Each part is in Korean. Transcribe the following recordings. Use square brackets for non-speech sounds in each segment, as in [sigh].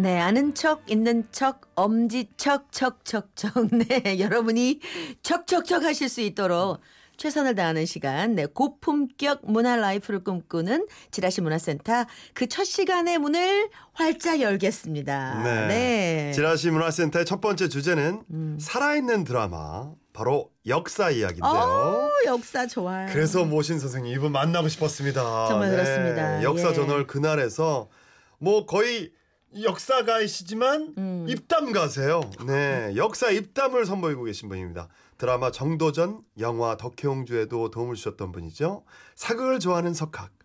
네, 아는 척, 있는 척, 엄지 척, 척, 척, 척. [laughs] 네, 여러분이 척, 척, 척 하실 수 있도록 최선을 다하는 시간. 네, 고품격 문화 라이프를 꿈꾸는 지라시 문화센터 그 첫 시간의 문을 활짝 열겠습니다. 네. 네. 지라시 문화센터의 첫 번째 주제는 음. 살아있는 드라마 바로 역사 이야기인데요. 어, 역사 좋아요. 그래서 모신 선생님 이분 만나고 싶었습니다. 정말 그렇습니다. 역사 예. 저널 그날에서 뭐 거의 역사가이시지만 음. 입담가세요. 네, 역사 입담을 선보이고 계신 분입니다. 드라마 정도전, 영화 덕혜옹주에도 도움을 주셨던 분이죠. 사극을 좋아하는 석학.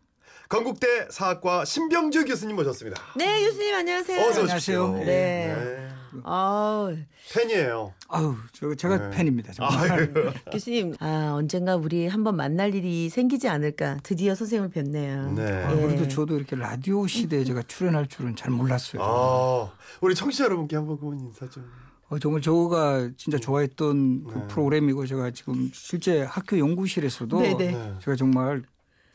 건국대 사학과 신병주 교수님 모셨습니다. 네, 교수님 안녕하세요. 어서 안녕하세요. 오십시오. 네. 아우, 팬이에요. 아우, 저 제가 네. 팬입니다. 정말. 아유. [laughs] 교수님, 아, 언젠가 우리 한번 만날 일이 생기지 않을까. 드디어 선생님을 뵙네요. 네. 아, 예. 그래도 저도 이렇게 라디오 시대에 제가 출연할 줄은 잘 몰랐어요. 아, 우리 청취자 여러분께 한번 그분 인사 좀. 어, 정말 저가 진짜 좋아했던 그 네. 프로그램이고 제가 지금 실제 학교 연구실에서도 네네. 네. 제가 정말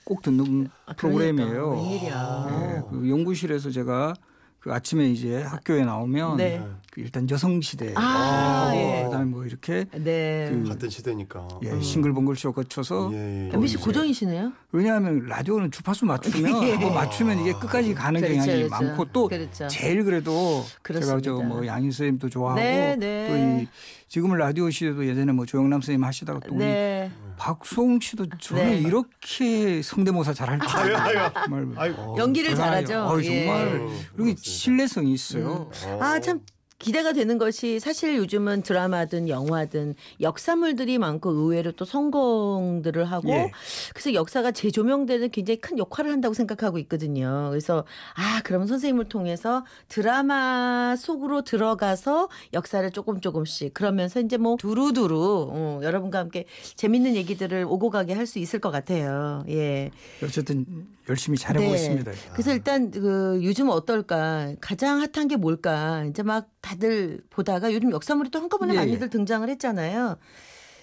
꼭 듣는 아, 프로그램이에요. 그러니까. 웬일이야. 네, 그 연구실에서 제가 그 아침에 이제 학교에 나오면 네. 그 일단 여성 시대 아, 예. 그다음에 뭐 이렇게 네. 그 같은 시대니까. 예, 음. 싱글벙글 쇼 거쳐서 예, 예. MBC 고정이시네요? 왜냐하면 라디오는 주파수 맞추면 [laughs] 예. 그거 맞추면 이게 끝까지 가는 그렇죠, 경향이 그렇죠. 많고 또 그렇죠. 제일 그래도 그렇습니다. 제가 저 뭐 양희 선생님도 좋아하고 네, 네. 또이 지금은 라디오 시대도 예전에 뭐 조영남 선생님 하시다가 또 우리 네. 박수홍 씨도 저는 네. 이렇게 성대모사 잘할 줄 아유, 아이고. 연기를 대단해요. 잘하죠. 예. 정말 아유, 그리고 고맙습니다. 신뢰성이 있어요. 아, 참 기대가 되는 것이 사실 요즘은 드라마든 영화든 역사물들이 많고 의외로 또 성공들을 하고 예. 그래서 역사가 재조명되는 굉장히 큰 역할을 한다고 생각하고 있거든요. 그래서 아, 그러면 선생님을 통해서 드라마 속으로 들어가서 역사를 조금 조금씩 그러면서 이제 뭐 두루두루 어, 여러분과 함께 재밌는 얘기들을 오고 가게 할 수 있을 것 같아요. 예. 어쨌든 열심히 잘해보고 네. 그래서 일단 그 요즘 어떨까 가장 핫한 게 뭘까 이제 막 다들 보다가 요즘 역사물이 또 한꺼번에 예, 많이들 등장을 했잖아요.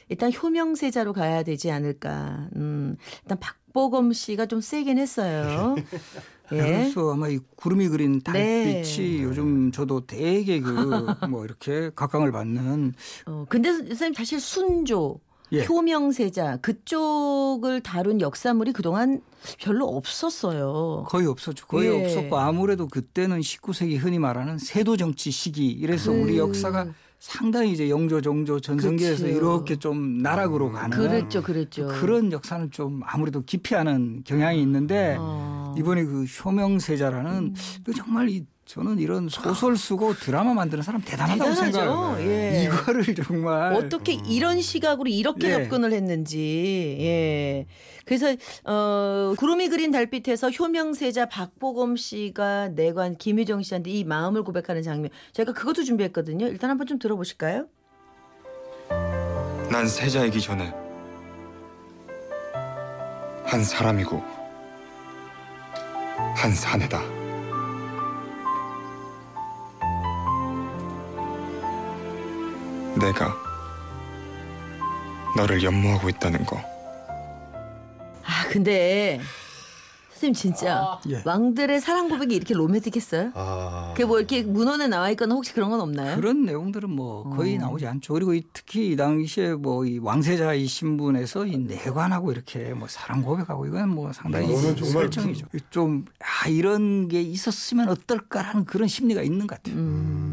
일단 효명세자로 가야 되지 않을까. 음, 일단 박보검 씨가 좀 세긴 했어요. [laughs] 예. 그래서 아마 이 구름이 그린 달빛이 네. 요즘 저도 되게 그 [laughs] 뭐 이렇게 각광을 받는 어, 근데 선생님 사실 순조, 예. 효명세자 그쪽을 다룬 역사물이 그동안 별로 없었어요. 거의 없었죠. 거의 예. 없었고 아무래도 그때는 19세기 흔히 말하는 세도 정치 시기 이래서 그- 우리 역사가 상당히 이제 영조 정조 전성기에서 그치요. 이렇게 좀 나락으로 가는 그랬죠, 그랬죠. 그런 역사는 좀 아무래도 기피하는 경향이 있는데 어. 음. 이번에 그 효명세자라는 그 정말 이 저는 이런 소설 쓰고 드라마 만드는 사람 대단하다고 대단하죠. 생각해요. 예. 이거를 정말 어떻게 이런 시각으로 이렇게 예. 접근을 했는지. 예. 그래서 어 구름이 그린 달빛에서 효명세자 박보검 씨가 내관 김유정 씨한테 이 마음을 고백하는 장면. 저희가 그것도 준비했거든요. 일단 한번 좀 들어보실까요? 난 세자이기 전에 한 사람이고 한 사내다. 내가 너를 연모하고 있다는 거. 아 근데 선생님 진짜 예. 왕들의 사랑 고백이 이렇게 로맨틱했어요? 아. 그게 뭐 이렇게 문헌에 나와 있거나 혹시 그런 건 없나요? 그런 내용들은 뭐 거의 어. 나오지 않죠. 그리고 이 특히 이 당시에 뭐 이 왕세자의 신분에서 이 내관하고 이렇게 뭐 사랑 고백하고 이건 뭐 상당히 이거는 정말 설정이죠. 좀 아, 이런 게 있었으면 어떨까라는 그런 심리가 있는 것 같아요. 음.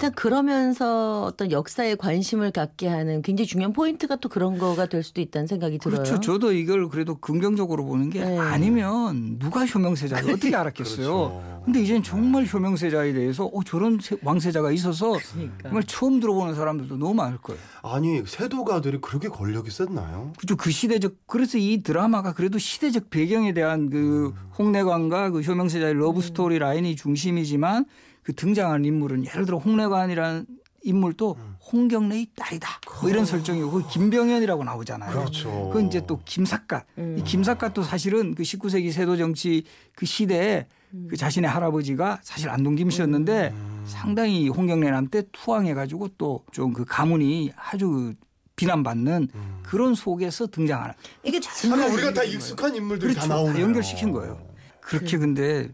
일단 그러면서 어떤 역사에 관심을 갖게 하는 굉장히 중요한 포인트가 또 그런 거가 될 수도 있다는 생각이 들어요. 그렇죠. 저도 이걸 그래도 긍정적으로 보는 게 네. 아니면 누가 효명세자를 어떻게 알았겠어요. 그렇죠. 근데 이제는 정말 효명세자에 대해서 어, 저런 세- 왕세자가 있어서 그러니까. 정말 처음 들어보는 사람들도 너무 많을 거예요. 아니 세도가들이 그렇게 권력이 셌나요? 그죠. 그 시대적 그래서 이 드라마가 그래도 시대적 배경에 대한 그 홍내관과 그 효명세자의 러브 스토리 라인이 중심이지만 그 등장하는 인물은 예를 들어 홍내관이라는 인물도 홍경래의 딸이다. 뭐 이런 설정이고 그 김병현이라고 나오잖아요. 그렇죠. 그건 이제 또 김삿갓. 음. 이 김삿갓도 사실은 그 19세기 세도 정치 그 시대에 음. 그 자신의 할아버지가 사실 안동 김씨였는데 상당히 홍경래한테 투항해가지고 또 좀 그 가문이 아주 그 비난받는 그런 속에서 등장하는 이게 아니 우리가 다 익숙한 인물들이 그렇죠. 다 나오네요. 다 연결시킨 거예요. 그렇게 근데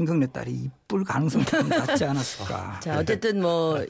홍경래 딸이 이쁠 가능성이 좀 낮지 않았을까. [laughs] 자, 어쨌든 뭐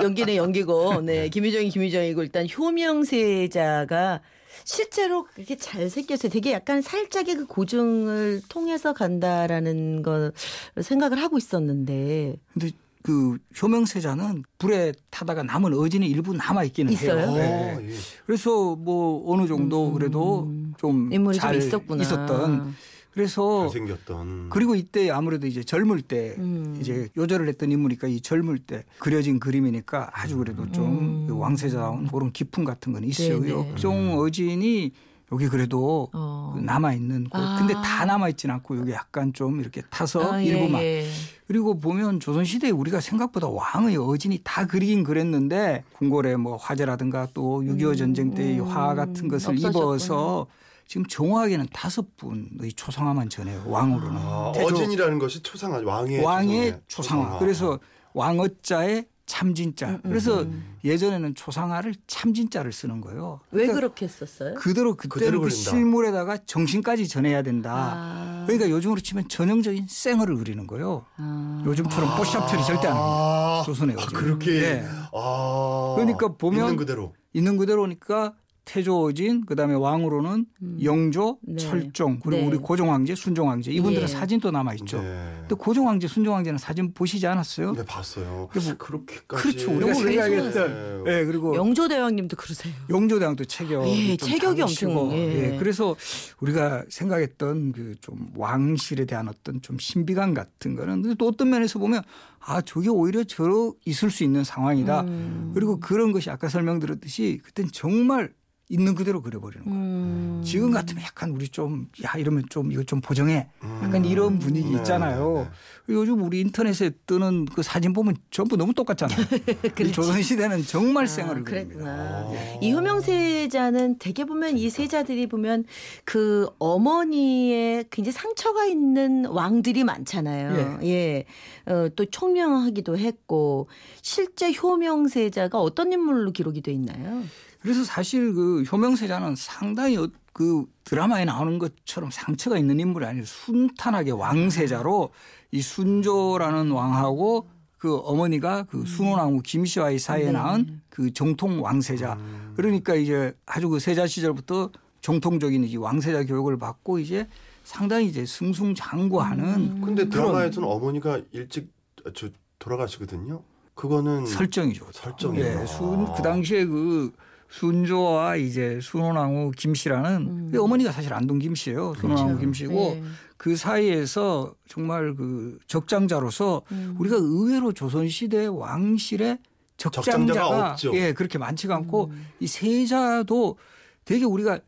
연기는 연기고, 네, 김유정이 김유정이고 일단 효명세자가 실제로 그렇게 잘 생겨서 되게 약간 살짝의 그 고증을 통해서 간다라는 걸 생각을 하고 있었는데 근데 그 효명세자는 불에 타다가 남은 어진이 일부 남아 있기는 있어요? 해요. 어, 네. 예. 그래서 뭐 어느 정도 그래도 좀 음. 인물이 좀잘 있었구나. 있었던 그래서 잘생겼던. 그리고 이때 아무래도 이제 젊을 때 음. 이제 요절을 했던 인물이니까 이 젊을 때 그려진 그림이니까 아주 그래도 좀그 왕세자다운 그런 기품 같은 건 있어요. 음. 네네. 역종 어진이 여기 그래도 어. 남아 있는 아. 근데 다 남아 있진 않고 여기 약간 좀 이렇게 타서 아, 예, 일부만 예. 그리고 보면 조선 시대에 우리가 생각보다 왕의 어진이 다 그리긴 그랬는데 궁궐에 뭐 화재라든가 또6.25 전쟁 때의 음, 화 같은 것을 없어졌구나. 입어서 지금 정확하게는 다섯 분의 초상화만 전해요. 왕으로는. 아, 어진이라는 것이 초상화 왕의 왕의 초상화. 초상화. 그래서 왕어자의 참진자. 음, 그래서 예전에는 초상화를 참진자를 쓰는 거예요. 왜 그러니까 그렇게 했었어요? 그대로 그대로 그때는 그. 실물에다가 정신까지 전해야 된다. 아. 그러니까 요즘으로 치면 전형적인 생얼을 그리는 거예요. 아. 요즘처럼 뽀샵 처리 절대 안 합니다. 아, 조선의 아, 어진. 그렇게. 네. 아. 그러니까 보면 있는 그대로. 있는 그대로니까 태조어진 그다음에 왕으로는 영조, 네. 철종 그리고 네. 우리 고종황제, 순종황제 이분들은 예. 사진도 남아 있죠. 네. 근데 고종황제, 순종황제는 사진 보시지 않았어요? 네 봤어요. 뭐- 그렇게까지. 그렇죠. 우리가 왜 생각했던. 예, 그리고 영조 대왕님도 그러세요. 영조 대왕도 체격 예, 체격이 엄청, 예. 그래서 우리가 생각했던 그 좀 왕실에 대한 어떤 좀 신비감 같은 거는 근데 또 어떤 면에서 보면 아 저게 오히려 저 있을 수 있는 상황이다. 음. 그리고 그런 것이 아까 설명드렸듯이 그땐 정말 있는 그대로 그려버리는 거예요. 음. 지금 같으면 약간 우리 좀 야 이러면 좀 이거 좀 보정해. 약간 이런 분위기 네, 있잖아요. 요즘 우리 인터넷에 뜨는 그 사진 보면 전부 너무 똑같잖아요. [laughs] 이 조선 시대는 정말 생활을 아, 그립니다. 그랬구나. 이 효명세자는 대개 보면 이 세자들이 보면 그 어머니의 굉장히 상처가 있는 왕들이 많잖아요. 예. 어, 또 총명하기도 했고 실제 효명세자가 어떤 인물로 기록이 돼 있나요? 그래서 사실 그 효명세자는 상당히 어- 그 드라마에 나오는 것처럼 상처가 있는 인물이 아니라 순탄하게 왕세자로 이 순조라는 왕하고 그 어머니가 그 순원왕후 김씨와의 사이에 네. 낳은 그 정통 왕세자. 그러니까 이제 아주 그 세자 시절부터 정통적인 이 왕세자 교육을 받고 이제 상당히 이제 승승장구하는 근데 드라마에서는 어머니가 일찍 저 돌아가시거든요. 그거는 설정이죠. 설정이에요. 예, 순, 그 당시에 그 순조와 이제 순원왕후 김씨라는 그 어머니가 사실 안동 김씨예요. 순원왕후 김씨고 예. 그 사이에서 정말 그 적장자로서 음. 우리가 의외로 조선 시대 왕실의 적장자가, 적장자가 없죠. 예 그렇게 많지가 않고 음. 이 세자도 되게 우리가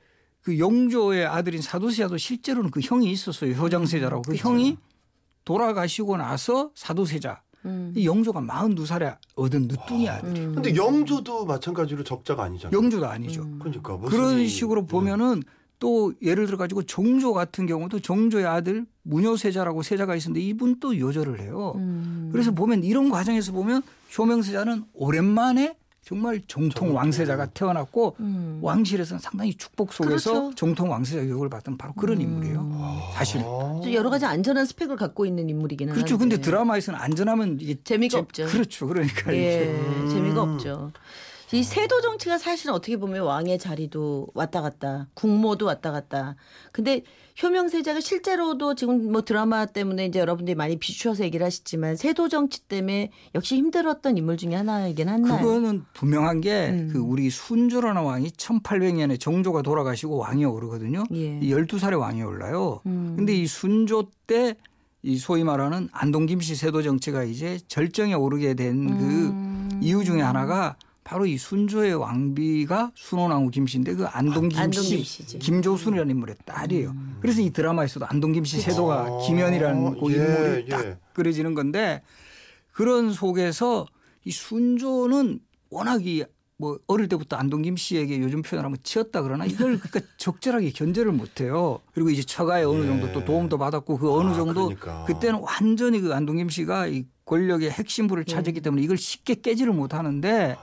그 영조의 아들인 사도세자도 실제로는 그 형이 있었어요 효장세자라고 그 형이 돌아가시고 나서 사도세자 음. 이 영조가 42살에 얻은 늦둥이 아들이에요. 근데 영조도 마찬가지로 적자가 아니잖아요. 영조도 아니죠. 그러니까 무슨 그런 이- 식으로 네. 보면은 또 예를 들어 가지고 정조 같은 경우도 정조의 아들 무녀세자라고 세자가 있었는데 이분 또 요절을 해요. 음. 그래서 보면 이런 과정에서 보면 효명세자는 오랜만에 정말 정통 왕세자가 태어났고 음. 왕실에서는 상당히 축복 속에서 그렇죠. 정통 왕세자 교육을 받은 바로 그런 인물이에요. 사실. 아. 좀 여러 가지 안전한 스펙을 갖고 있는 인물이기는 그렇죠. 한데. 근데 드라마에서는 안전하면 이게 재미가 재- 없죠. 그렇죠. 그러니까 예, 이게 재미가 없죠. 이 세도 정치가 사실은 어떻게 보면 왕의 자리도 왔다 갔다, 국모도 왔다 갔다. 근데 효명세자가 실제로도 지금 뭐 드라마 때문에 이제 여러분들이 많이 비추어서 얘기를 하시지만 세도 정치 때문에 역시 힘들었던 인물 중에 하나이긴 한나요? 그거는 분명한 게 음. 그 우리 순조라는 왕이 1800년에 정조가 돌아가시고 왕이 오르거든요. 예. 이 12살에 왕이 올라요. 음. 근데 이 순조 때이 소위 말하는 안동 김씨 세도 정치가 이제 절정에 오르게 된그 음. 이유 중에 하나가 바로 이 순조의 왕비가 순원왕후 김씨인데 그 안동 김씨 안동 김씨지. 김조순이라는 인물의 딸이에요. 그래서 이 드라마에서도 안동 김씨 세도가 아, 김연이라는 그 예, 인물이 예. 딱 그려지는 건데 그런 속에서 이 순조는 워낙 이뭐 어릴 때부터 안동 김 씨에게 요즘 표현하면 치였다 그러나 이걸 그러니까 [laughs] 적절하게 견제를 못해요. 그리고 이제 처가에 어느 정도 또 도움도 받았고 그 어느 아, 정도 그러니까. 그때는 완전히 그 안동 김 씨가 이 권력의 핵심부를 예. 차지했기 때문에 이걸 쉽게 깨지를 못하는데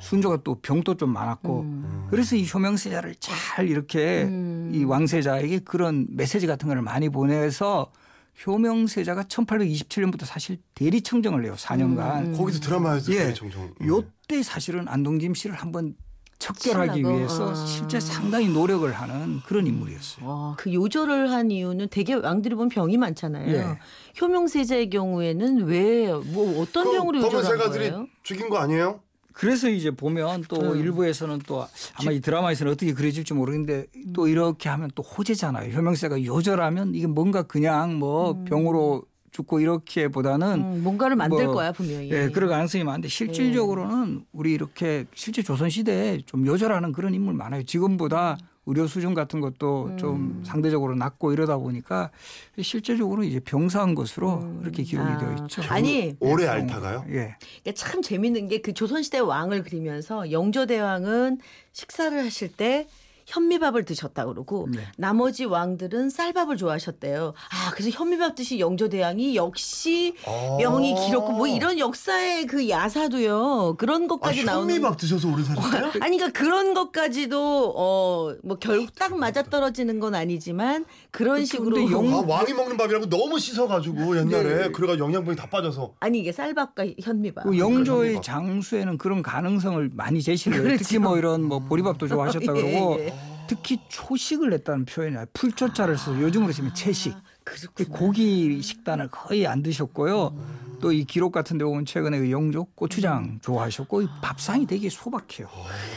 순조가 또 병도 좀 많았고 음. 그래서 이 효명세자를 잘 이렇게 음. 이 왕세자에게 그런 메시지 같은 걸 많이 보내서 효명세자가 1827년부터 사실 대리청정을 해요. 4년간. 음. 거기도 드라마에서 예. 예. 정정. 요때 사실은 안동김 씨를 한번 척결하기 치려고? 위해서 아. 실제 상당히 노력을 하는 그런 인물이었어요. 와, 그 요절을 한 이유는 되게 왕들이 보면 병이 많잖아요. 예. 효명세자의 경우에는 왜 뭐 어떤 그 병으로 요절한 세가들이 거예요? 죽인 거 아니에요? 그래서 이제 보면 또 음. 일부에서는 또 아마 이 드라마에서는 어떻게 그려질지 모르겠는데 또 이렇게 하면 또 호재잖아요. 효명세가 요절하면 이게 뭔가 그냥 뭐 병으로 죽고 이렇게 보다는 음, 뭔가를 만들 뭐, 거야 분명히. 예, 그럴 가능성이 많은데 실질적으로는 우리 이렇게 실제 조선 시대에 좀 요절하는 그런 인물 많아요. 지금보다 의료 수준 같은 것도 좀 상대적으로 낮고 이러다 보니까 실제적으로 이제 병사한 것으로 그렇게 기록이 아. 되어 있죠. 아니 오래 앓다가요? 예. 이게 참 재밌는 게 그 조선시대 왕을 그리면서 영조대왕은 식사를 하실 때 현미밥을 드셨다 그러고 네. 나머지 왕들은 쌀밥을 좋아하셨대요. 아 그래서 현미밥 드신 영조대왕이 역시 아. 명이 길었고 뭐 이런 역사의 그 야사도요 그런 아, 것까지 나오는 현미밥 드셔서 오래 사셨어요? [laughs] 아니 그러니까 그런 것까지도 어뭐 결국 딱 맞아 떨어지는 건 아니지만 그런 식으로 영- 아, 왕이 먹는 밥이라고 너무 씻어가지고 옛날에 네. 그래가 영양분이 다 빠져서 아니 이게 쌀밥과 현미밥. 그 영조의 현미밥. 장수에는 그런 가능성을 많이 제시를. 그렇죠. 특히 뭐 이런 뭐 보리밥도 좋아하셨다 [laughs] 예, 그러고 예. 특히 초식을 냈다는 표현이야. 풀초자를 써서 요즘으로 치면 채식. 그 그렇구나. 고기 식단을 거의 안 드셨고요. 또이 기록 같은 데 보면 최근에 그 영조 고추장 좋아하셨고 이 밥상이 되게 소박해요.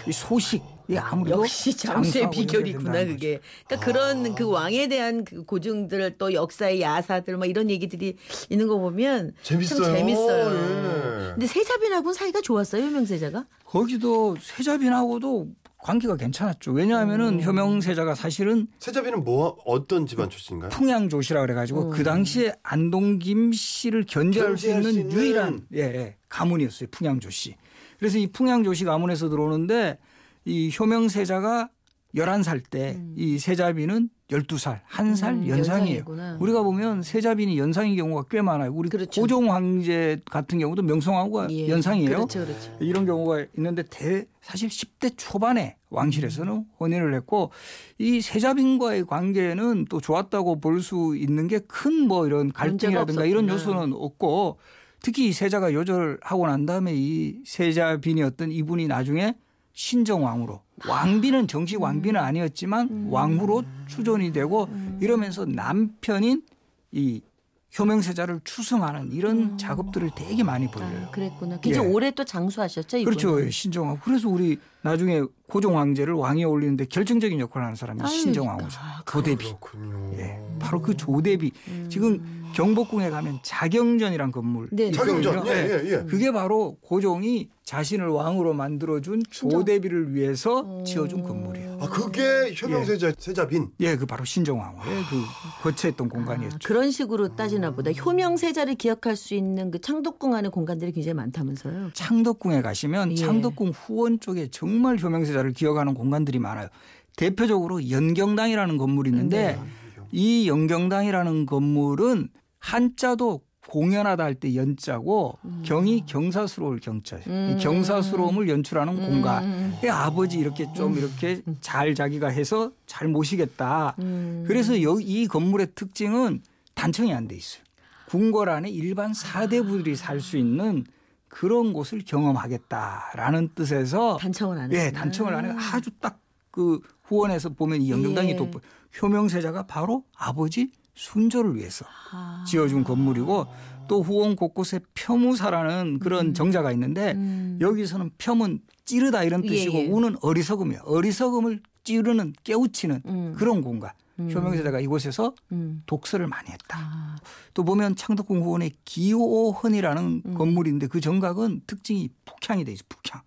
이 소식. 이 아무래도 역시 장수의 비결이구나 그게. 그러니까 그런 그 왕에 대한 그 고증들 또 역사의 야사들 뭐 이런 얘기들이 있는 거 보면 재밌어요. 참 재밌어요. 예. 근데 세자빈하고는 사이가 좋았어요 효명세자가? 거기도 세자빈하고도 관계가 괜찮았죠. 왜냐하면은 음. 효명세자가 사실은 세자비는 뭐 어떤 집안 출신인가요? 풍양조시라 그래가지고 그 당시에 안동김 씨를 견제할 수 견제할 수 있는 있는. 유일한 예, 예, 가문이었어요. 풍양조씨. 그래서 이 풍양조씨 가문에서 들어오는데 이 효명세자가 11살 때이 세자비는 12살, 한살 음, 연상이에요. 연상이구나. 우리가 보면 세자빈이 연상인 경우가 꽤 많아요. 우리 그렇죠. 고종 황제 같은 경우도 명성황후가 예. 연상이에요. 그렇죠, 그렇죠. 이런 경우가 있는데 대, 사실 10대 초반에 왕실에서는 혼인을 했고 이 세자빈과의 관계는 또 좋았다고 볼 수 있는 게 큰 뭐 이런 갈등이라든가 이런. 요소는 없고 특히 이 세자가 요절하고 난 다음에 이 세자빈이었던 이분이 나중에 신정왕후로 왕비는 정식 왕비는 아니었지만 왕후로 추존이 되고 이러면서 남편인 이 효명세자를 추승하는 이런 작업들을 되게 많이 벌려요. 아, 그랬구나. 굉장히 예. 오래 또 장수하셨죠 이분. 그렇죠. 예, 신정왕후. 그래서 우리 나중에 고종 황제를 왕위에 올리는데 결정적인 역할을 하는 사람이 신정왕후죠. 아, 조대비. 그렇군요. 예. 바로 그 조대비. 지금 경복궁에 가면 자경전이란 건물. 네, 네. 자경전. 예, 예, 예. 그게 바로 고종이 자신을 왕으로 만들어준 조대비를 위해서 지어준 건물이에요. 아 그게 효명세자 세자빈. 예, 그 바로 신정왕후의 그 거처했던 공간이었죠. 그런 식으로 따지나 보다. 효명세자를 기억할 수 있는 그 창덕궁 안에 공간들이 굉장히 많다면서요. 창덕궁에 가시면 예. 창덕궁 후원 쪽에 정말 효명세자를 기억하는 공간들이 많아요. 대표적으로 연경당이라는 건물이 있는데 네. 이 연경당이라는 건물은 한자도 공연하다 할 때 연자고 경이 경사스러울 경자예요. 음. 이 경사스러움을 연출하는 공간. 음. 이 아버지 이렇게 좀 이렇게 잘 자기가 해서 잘 모시겠다. 음. 그래서 여기 이 건물의 특징은 단청이 안 돼 있어요. 궁궐 안에 일반 사대부들이 살 수 있는 그런 곳을 경험하겠다라는 뜻에서 단청을 안 예, 했구나. 단청을 안 해가 아주 딱 그 후원에서 보면 이 영정당이 예. 돋보 효명세자가 바로 아버지 순조를 위해서 아. 지어준 건물이고 또 후원 곳곳에 펴무사라는 그런 정자가 있는데 음. 여기서는 펴은 찌르다 이런 예, 뜻이고 예. 우는 어리석음이에요. 어리석음을 찌르는 깨우치는 음. 그런 공간. 효명세자가 이곳에서 음. 독서를 많이 했다. 아. 또 보면 창덕궁 후원의 기호헌이라는 음. 건물인데 그 정각은 특징이 북향이 돼 있어. 북향.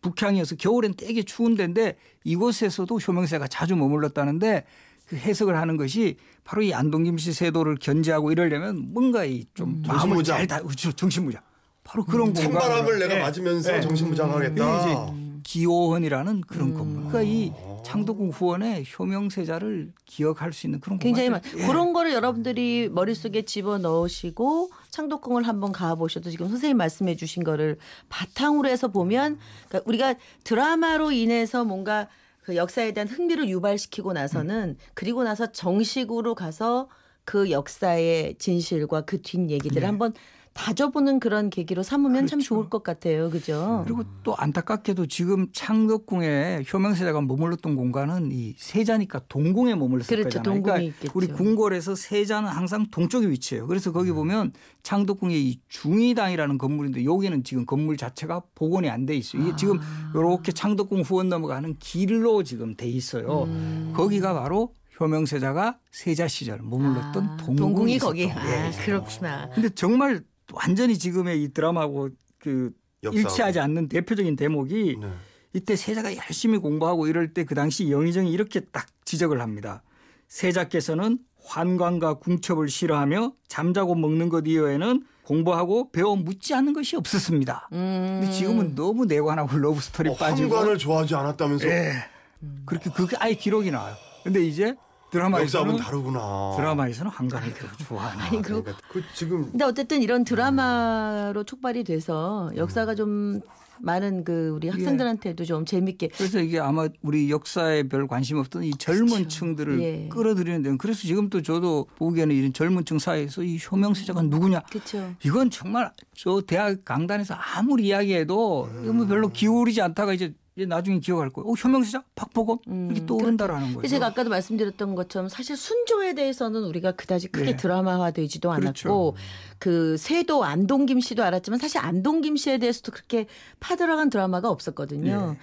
북향이어서 겨울엔 되게 추운 데인데 이곳에서도 효명세가 자주 머물렀다는데 그 해석을 하는 것이 바로 이 안동김 씨 세도를 견제하고 이러려면 뭔가 이좀 음. 마음을. 잘 다. 정신무장. 바로 그런 공간. 찬바람을 내가 예. 맞으면서 예. 정신무장하겠다. 이게 이제 기호헌이라는 그런 음. 건물. 그러니까 이 창덕궁 후원의 효명세자를 기억할 수 있는 그런 굉장히 많. 예. 그런 거를 여러분들이 머릿속에 집어 넣으시고 창덕궁을 한번 가 보셔도 지금 선생님 말씀해 주신 거를 바탕으로 해서 보면 그러니까 우리가 드라마로 인해서 뭔가 그 역사에 대한 흥미를 유발시키고 나서는 그리고 나서 정식으로 가서 그 역사의 진실과 그 뒷 얘기들을 한번 다져보는 그런 계기로 삼으면 참 그렇죠. 좋을 것 같아요. 그죠? 그리고 또 안타깝게도 지금 창덕궁에 효명세자가 머물렀던 공간은 이 세자니까 동궁에 머물렀을 그렇죠. 거잖아요. 동궁이 그러니까 있겠죠. 우리 궁궐에서 세자는 항상 동쪽에 위치해요. 그래서 거기 보면 창덕궁에 이 중의당이라는 건물인데 여기는 지금 건물 자체가 복원이 안 돼 있어요. 이게 지금 아. 이렇게 창덕궁 후원 넘어가는 길로 지금 돼 있어요. 음. 거기가 바로 효명세자가 세자 시절 머물렀던 아, 동궁이, 동궁이 거기. 아, 예. 그렇구나. 근데 정말 완전히 지금의 이 드라마하고 그 역사하고. 일치하지 않는 대표적인 대목이 네. 이때 세자가 열심히 공부하고 이럴 때 그 당시 영의정이 이렇게 딱 지적을 합니다. 세자께서는 환관과 궁첩을 싫어하며 잠자고 먹는 것 이외에는 공부하고 배워 묻지 않는 것이 없었습니다. 음. 근데 지금은 너무 내관하고 러브 스토리 어, 빠지고 환관을 좋아하지 않았다면서 예. 그렇게 그게 아예 기록이 나와요. 근데 이제 드라마에서는 다르구나. 드라마에서는 환관을 그렇게 좋아하는 아니 그 그러니까 그 지금 근데 어쨌든 이런 드라마로 촉발이 돼서 역사가 좀 많은 그 우리 학생들한테도 좀 재밌게 그래서 이게 아마 우리 역사에 별 관심 없던 이 젊은 그쵸. 층들을 예. 끌어들이는 데 그래서 지금 또 저도 보기에는 이런 젊은 층 사이에서 이 효명세자가 누구냐 그렇죠. 이건 정말 저 대학 강단에서 아무리 이야기해도 이거 뭐 별로 기울이지 않다가 이제 이제 나중에 기억할 거예요. 어, 효명세자 박보검 이렇게 떠오른다라는 거예요. 제가 아까도 말씀드렸던 것처럼 사실 순조에 대해서는 우리가 그다지 크게 네. 드라마화되지도 그렇죠. 않았고 그 세도 안동 김 씨도 알았지만 사실 안동 김 씨에 대해서도 그렇게 파들어간 드라마가 없었거든요.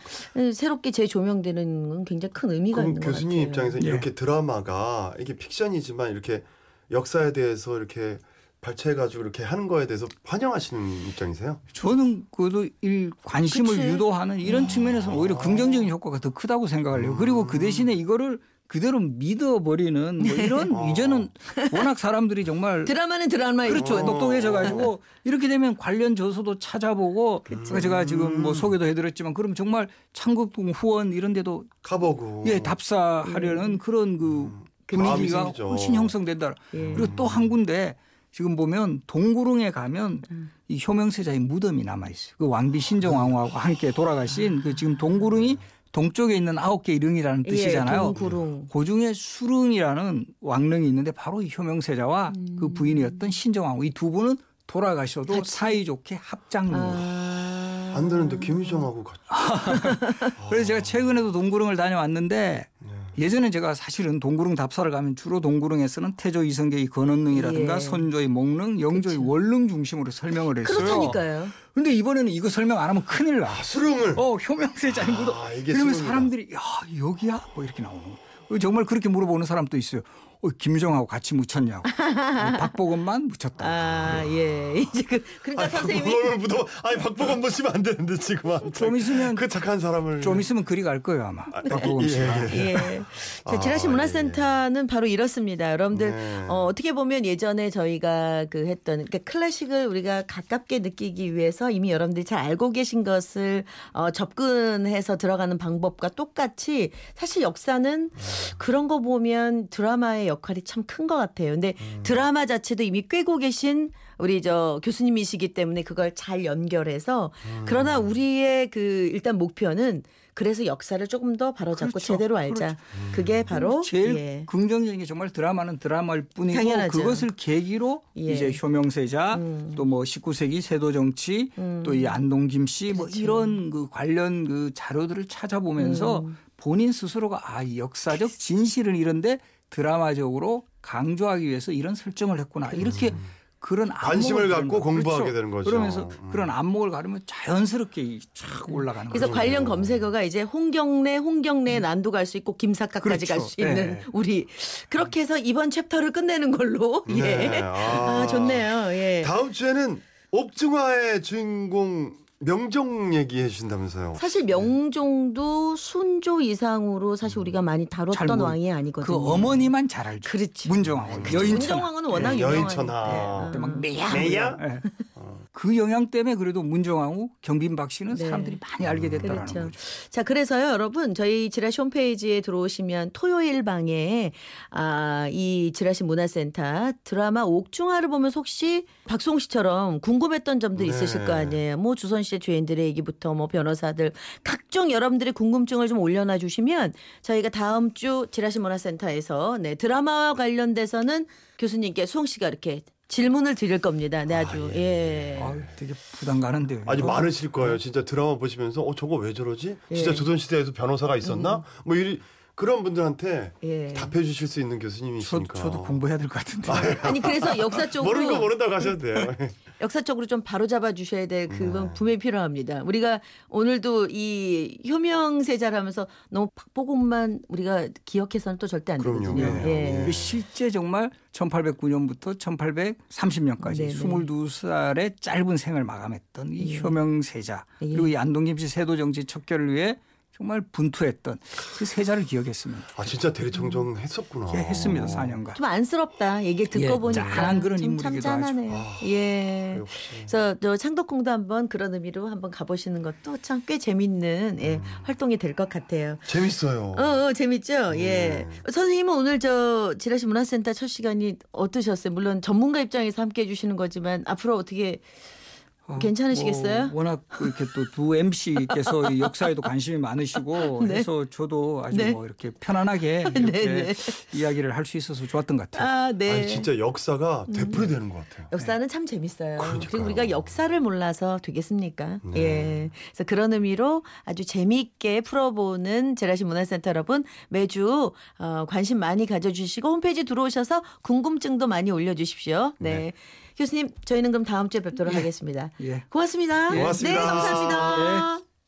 새롭게 재조명되는 건 굉장히 큰 의미가 있는 것 교수님 같아요. 입장에서 예. 이렇게 드라마가 이게 픽션이지만 이렇게 역사에 대해서 이렇게 발췌해가지고 이렇게 하는 거에 대해서 환영하시는 입장이세요? 저는 그래도 일 관심을 그치. 유도하는 이런 측면에서는 오히려 긍정적인 효과가 더 크다고 생각을 해요. 그리고 그 대신에 이거를 그대로 믿어버리는 뭐 이런 이제는 워낙 사람들이 정말 드라마는 드라마이고 그렇죠. 똑똑해져 가지고 이렇게 되면 관련 저서도 찾아보고 그러니까 제가 지금 뭐 소개도 해드렸지만 그럼 정말 창국궁 후원 이런 데도 카버고. 예 답사하려는 그런 그 분위기가. 훨씬 형성된다. 예. 그리고 또 한 군데 지금 보면 동구릉에 가면 이 효명세자의 무덤이 남아 있어요. 그 왕비 신정왕후하고 함께 돌아가신 그 지금 동구릉이 동쪽에 있는 아홉 개의 릉이라는 예, 뜻이잖아요. 동구릉. 그 중에 수릉이라는 왕릉이 있는데 바로 이 효명세자와 그 부인이었던 신정왕후 이 두 분은 돌아가셔도 사이좋게 합장로. 아. 안 되는데 김유정하고 같이. [laughs] 그래서 제가 최근에도 동구릉을 다녀왔는데 네. 예전에 제가 사실은 동구릉 답사를 가면 주로 동구릉에서는 태조 이성계의 건원릉이라든가 예. 선조의 목릉, 영조의 원릉 중심으로 설명을 했어요. 그렇다니까요. 근데 이번에는 이거 설명 안 하면 큰일 나. 수릉을. 어, 효명세자의 무덤. 아, 이게 그러면 수릉이다. 사람들이 야, 여기야? 뭐 이렇게 나오는 거예요. 정말 그렇게 물어보는 사람도 있어요. 어, 김정하고 같이 묻혔냐고. 어, [laughs] 박보검만 묻혔다. 아, 예. 이제 그, 그러니까 아니, 선생님이 박보검을 묻어. 아니 박보검 보시면 안 되는데 지금. 한좀 있으면 그 착한 사람을. 좀 있으면 그리 갈 거예요 아마. 박보검 예, 씨가. 예. 예. 자, 아, 지라시 문화센터는 바로 이렇습니다. 여러분들 네. 어, 어떻게 보면 예전에 저희가 그 했던 그러니까 클래식을 우리가 가깝게 느끼기 위해서 이미 여러분들이 잘 알고 계신 것을 어, 접근해서 들어가는 방법과 똑같이 사실 역사는 그런 거 보면 드라마의 역 할이 참 큰 것 같아요. 근데 음. 드라마 자체도 이미 꿰고 계신 우리 저 교수님이시기 때문에 그걸 잘 연결해서 음. 그러나 우리의 그 일단 목표는 그래서 역사를 조금 더 바로잡고 그렇죠. 제대로 알자. 그게 바로 제일 예. 긍정적인 게 정말 드라마는 드라마일 뿐이고 당연하죠. 그것을 계기로 예. 이제 효명세자 음. 또뭐 19세기 세도 정치 음. 또이 안동 김씨 뭐 그렇죠. 이런 그 관련 그 자료들을 찾아보면서 음. 본인 스스로가 아, 이 역사적 진실은 이런데 드라마적으로 강조하기 위해서 이런 설정을 했구나. 이렇게 그런 관심을 안목을 갖고. 공부하게 그렇죠. 되는 거죠. 그러면서 음. 그런 안목을 가르면 자연스럽게 쫙 올라가는 그래서 거죠. 관련 검색어가 이제 홍경래, 홍경래 난도 갈 수 있고 김사과까지 음. 그렇죠. 갈수 있는 네. 우리 그렇게 해서 이번 챕터를 끝내는 걸로 [laughs] 예. 네. 아, 아. 좋네요. 예. 다음 주에는 옥중화의 주인공 명종 얘기해 주신다면서요. 사실 명종도 순조 이상으로 사실 우리가 많이 잘 다뤘던 모르- 왕이 아니거든요. 그 어머니만 잘 알죠. 그렇지. 문정왕후, 그렇죠. 여인천하. 문정왕후는 워낙 네, 유명한 여인천하. 네. 막 매야. 매야? 예. 그 영향 때문에 그래도 문정왕후, 경빈박 씨는 네. 사람들이 많이 알게 됐다라는 그렇죠. 거죠. 자, 그래서요, 여러분, 저희 지라시 홈페이지에 들어오시면 토요일 방에 아, 이 지라시 문화센터 드라마 옥중화를 보면서 혹시 박송 씨처럼 궁금했던 점도 네. 있으실 거 아니에요. 뭐 주선시대 죄인들의 얘기부터 뭐 변호사들 각종 여러분들의 궁금증을 좀 올려놔 주시면 저희가 다음 주 지라시 문화센터에서 네, 드라마와 관련돼서는 교수님께 수홍 씨가 이렇게 질문을 드릴 겁니다. 네, 아주 예. 아, 되게 부담 가는데요. 아니 이거. 많으실 거예요. 진짜 드라마 보시면서 어 저거 왜 저러지? 진짜 예. 음. 조선시대에도 변호사가 있었나? 뭐 이리 그런 분들한테 예. 답해 주실 수 있는 저, 교수님이시니까. 저 도 공부해야 될 것 같은데. 아니 그래서 역사 [laughs] 쪽으로 모르는 거 모른다고 하셔도 돼요. [laughs] 역사적으로 좀 바로 잡아 주셔야 될 네. 그건 분명히 필요합니다. 우리가 오늘도 이 효명세자를 하면서 너무 박보공만 우리가 기억해서는 또 절대 안 그럼요. 되거든요. 네. 예. 이게 실제 정말 1809년부터 1830년까지 네네. 22살의 짧은 생을 마감했던 이 예. 효명세자 예. 그리고 이 안동김씨 세도정치 척결을 위해 정말 분투했던 그 세자를 기억했습니다. 아 진짜 대리청정 했었구나. 예, 했습니다. 4년간. 좀 안쓰럽다. 얘기 듣고 예, 보니까 짠한 그런 인물이기도 하죠. 짠하네요. 아, 예. 역시. 그래서 저 창덕궁도 한번 그런 의미로 한번 가보시는 것도 참 꽤 재밌는 예, 활동이 될 것 같아요. 재밌어요. 어, 어 재밌죠? 예. 네. 선생님은 오늘 저 지라시 문화센터 첫 시간이 어떠셨어요? 물론 전문가 입장에서 함께 해 주시는 거지만 앞으로 어떻게 어, 괜찮으시겠어요? 뭐 워낙 이렇게 또 두 MC께서 이 역사에도 관심이 많으시고 [laughs] 네. 해서 저도 아주 네. 뭐 이렇게 편안하게 [laughs] 이렇게 네, 네. 이야기를 할 수 있어서 좋았던 것 같아요. 아, 네. 아니 진짜 역사가 되풀이되는 것 같아요. 역사는 참 재밌어요. 그러니까요. 그리고 우리가 역사를 몰라서 되겠습니까? 네. 예. 그래서 그런 의미로 아주 재미있게 풀어보는 제라시 문화센터 여러분 매주 어, 관심 많이 가져주시고 홈페이지 들어오셔서 궁금증도 많이 올려주십시오. 네. 교수님, 저희는 그럼 다음 주에 뵙도록 하겠습니다. 예. 고맙습니다. 고맙습니다. 네, 감사합니다. 예.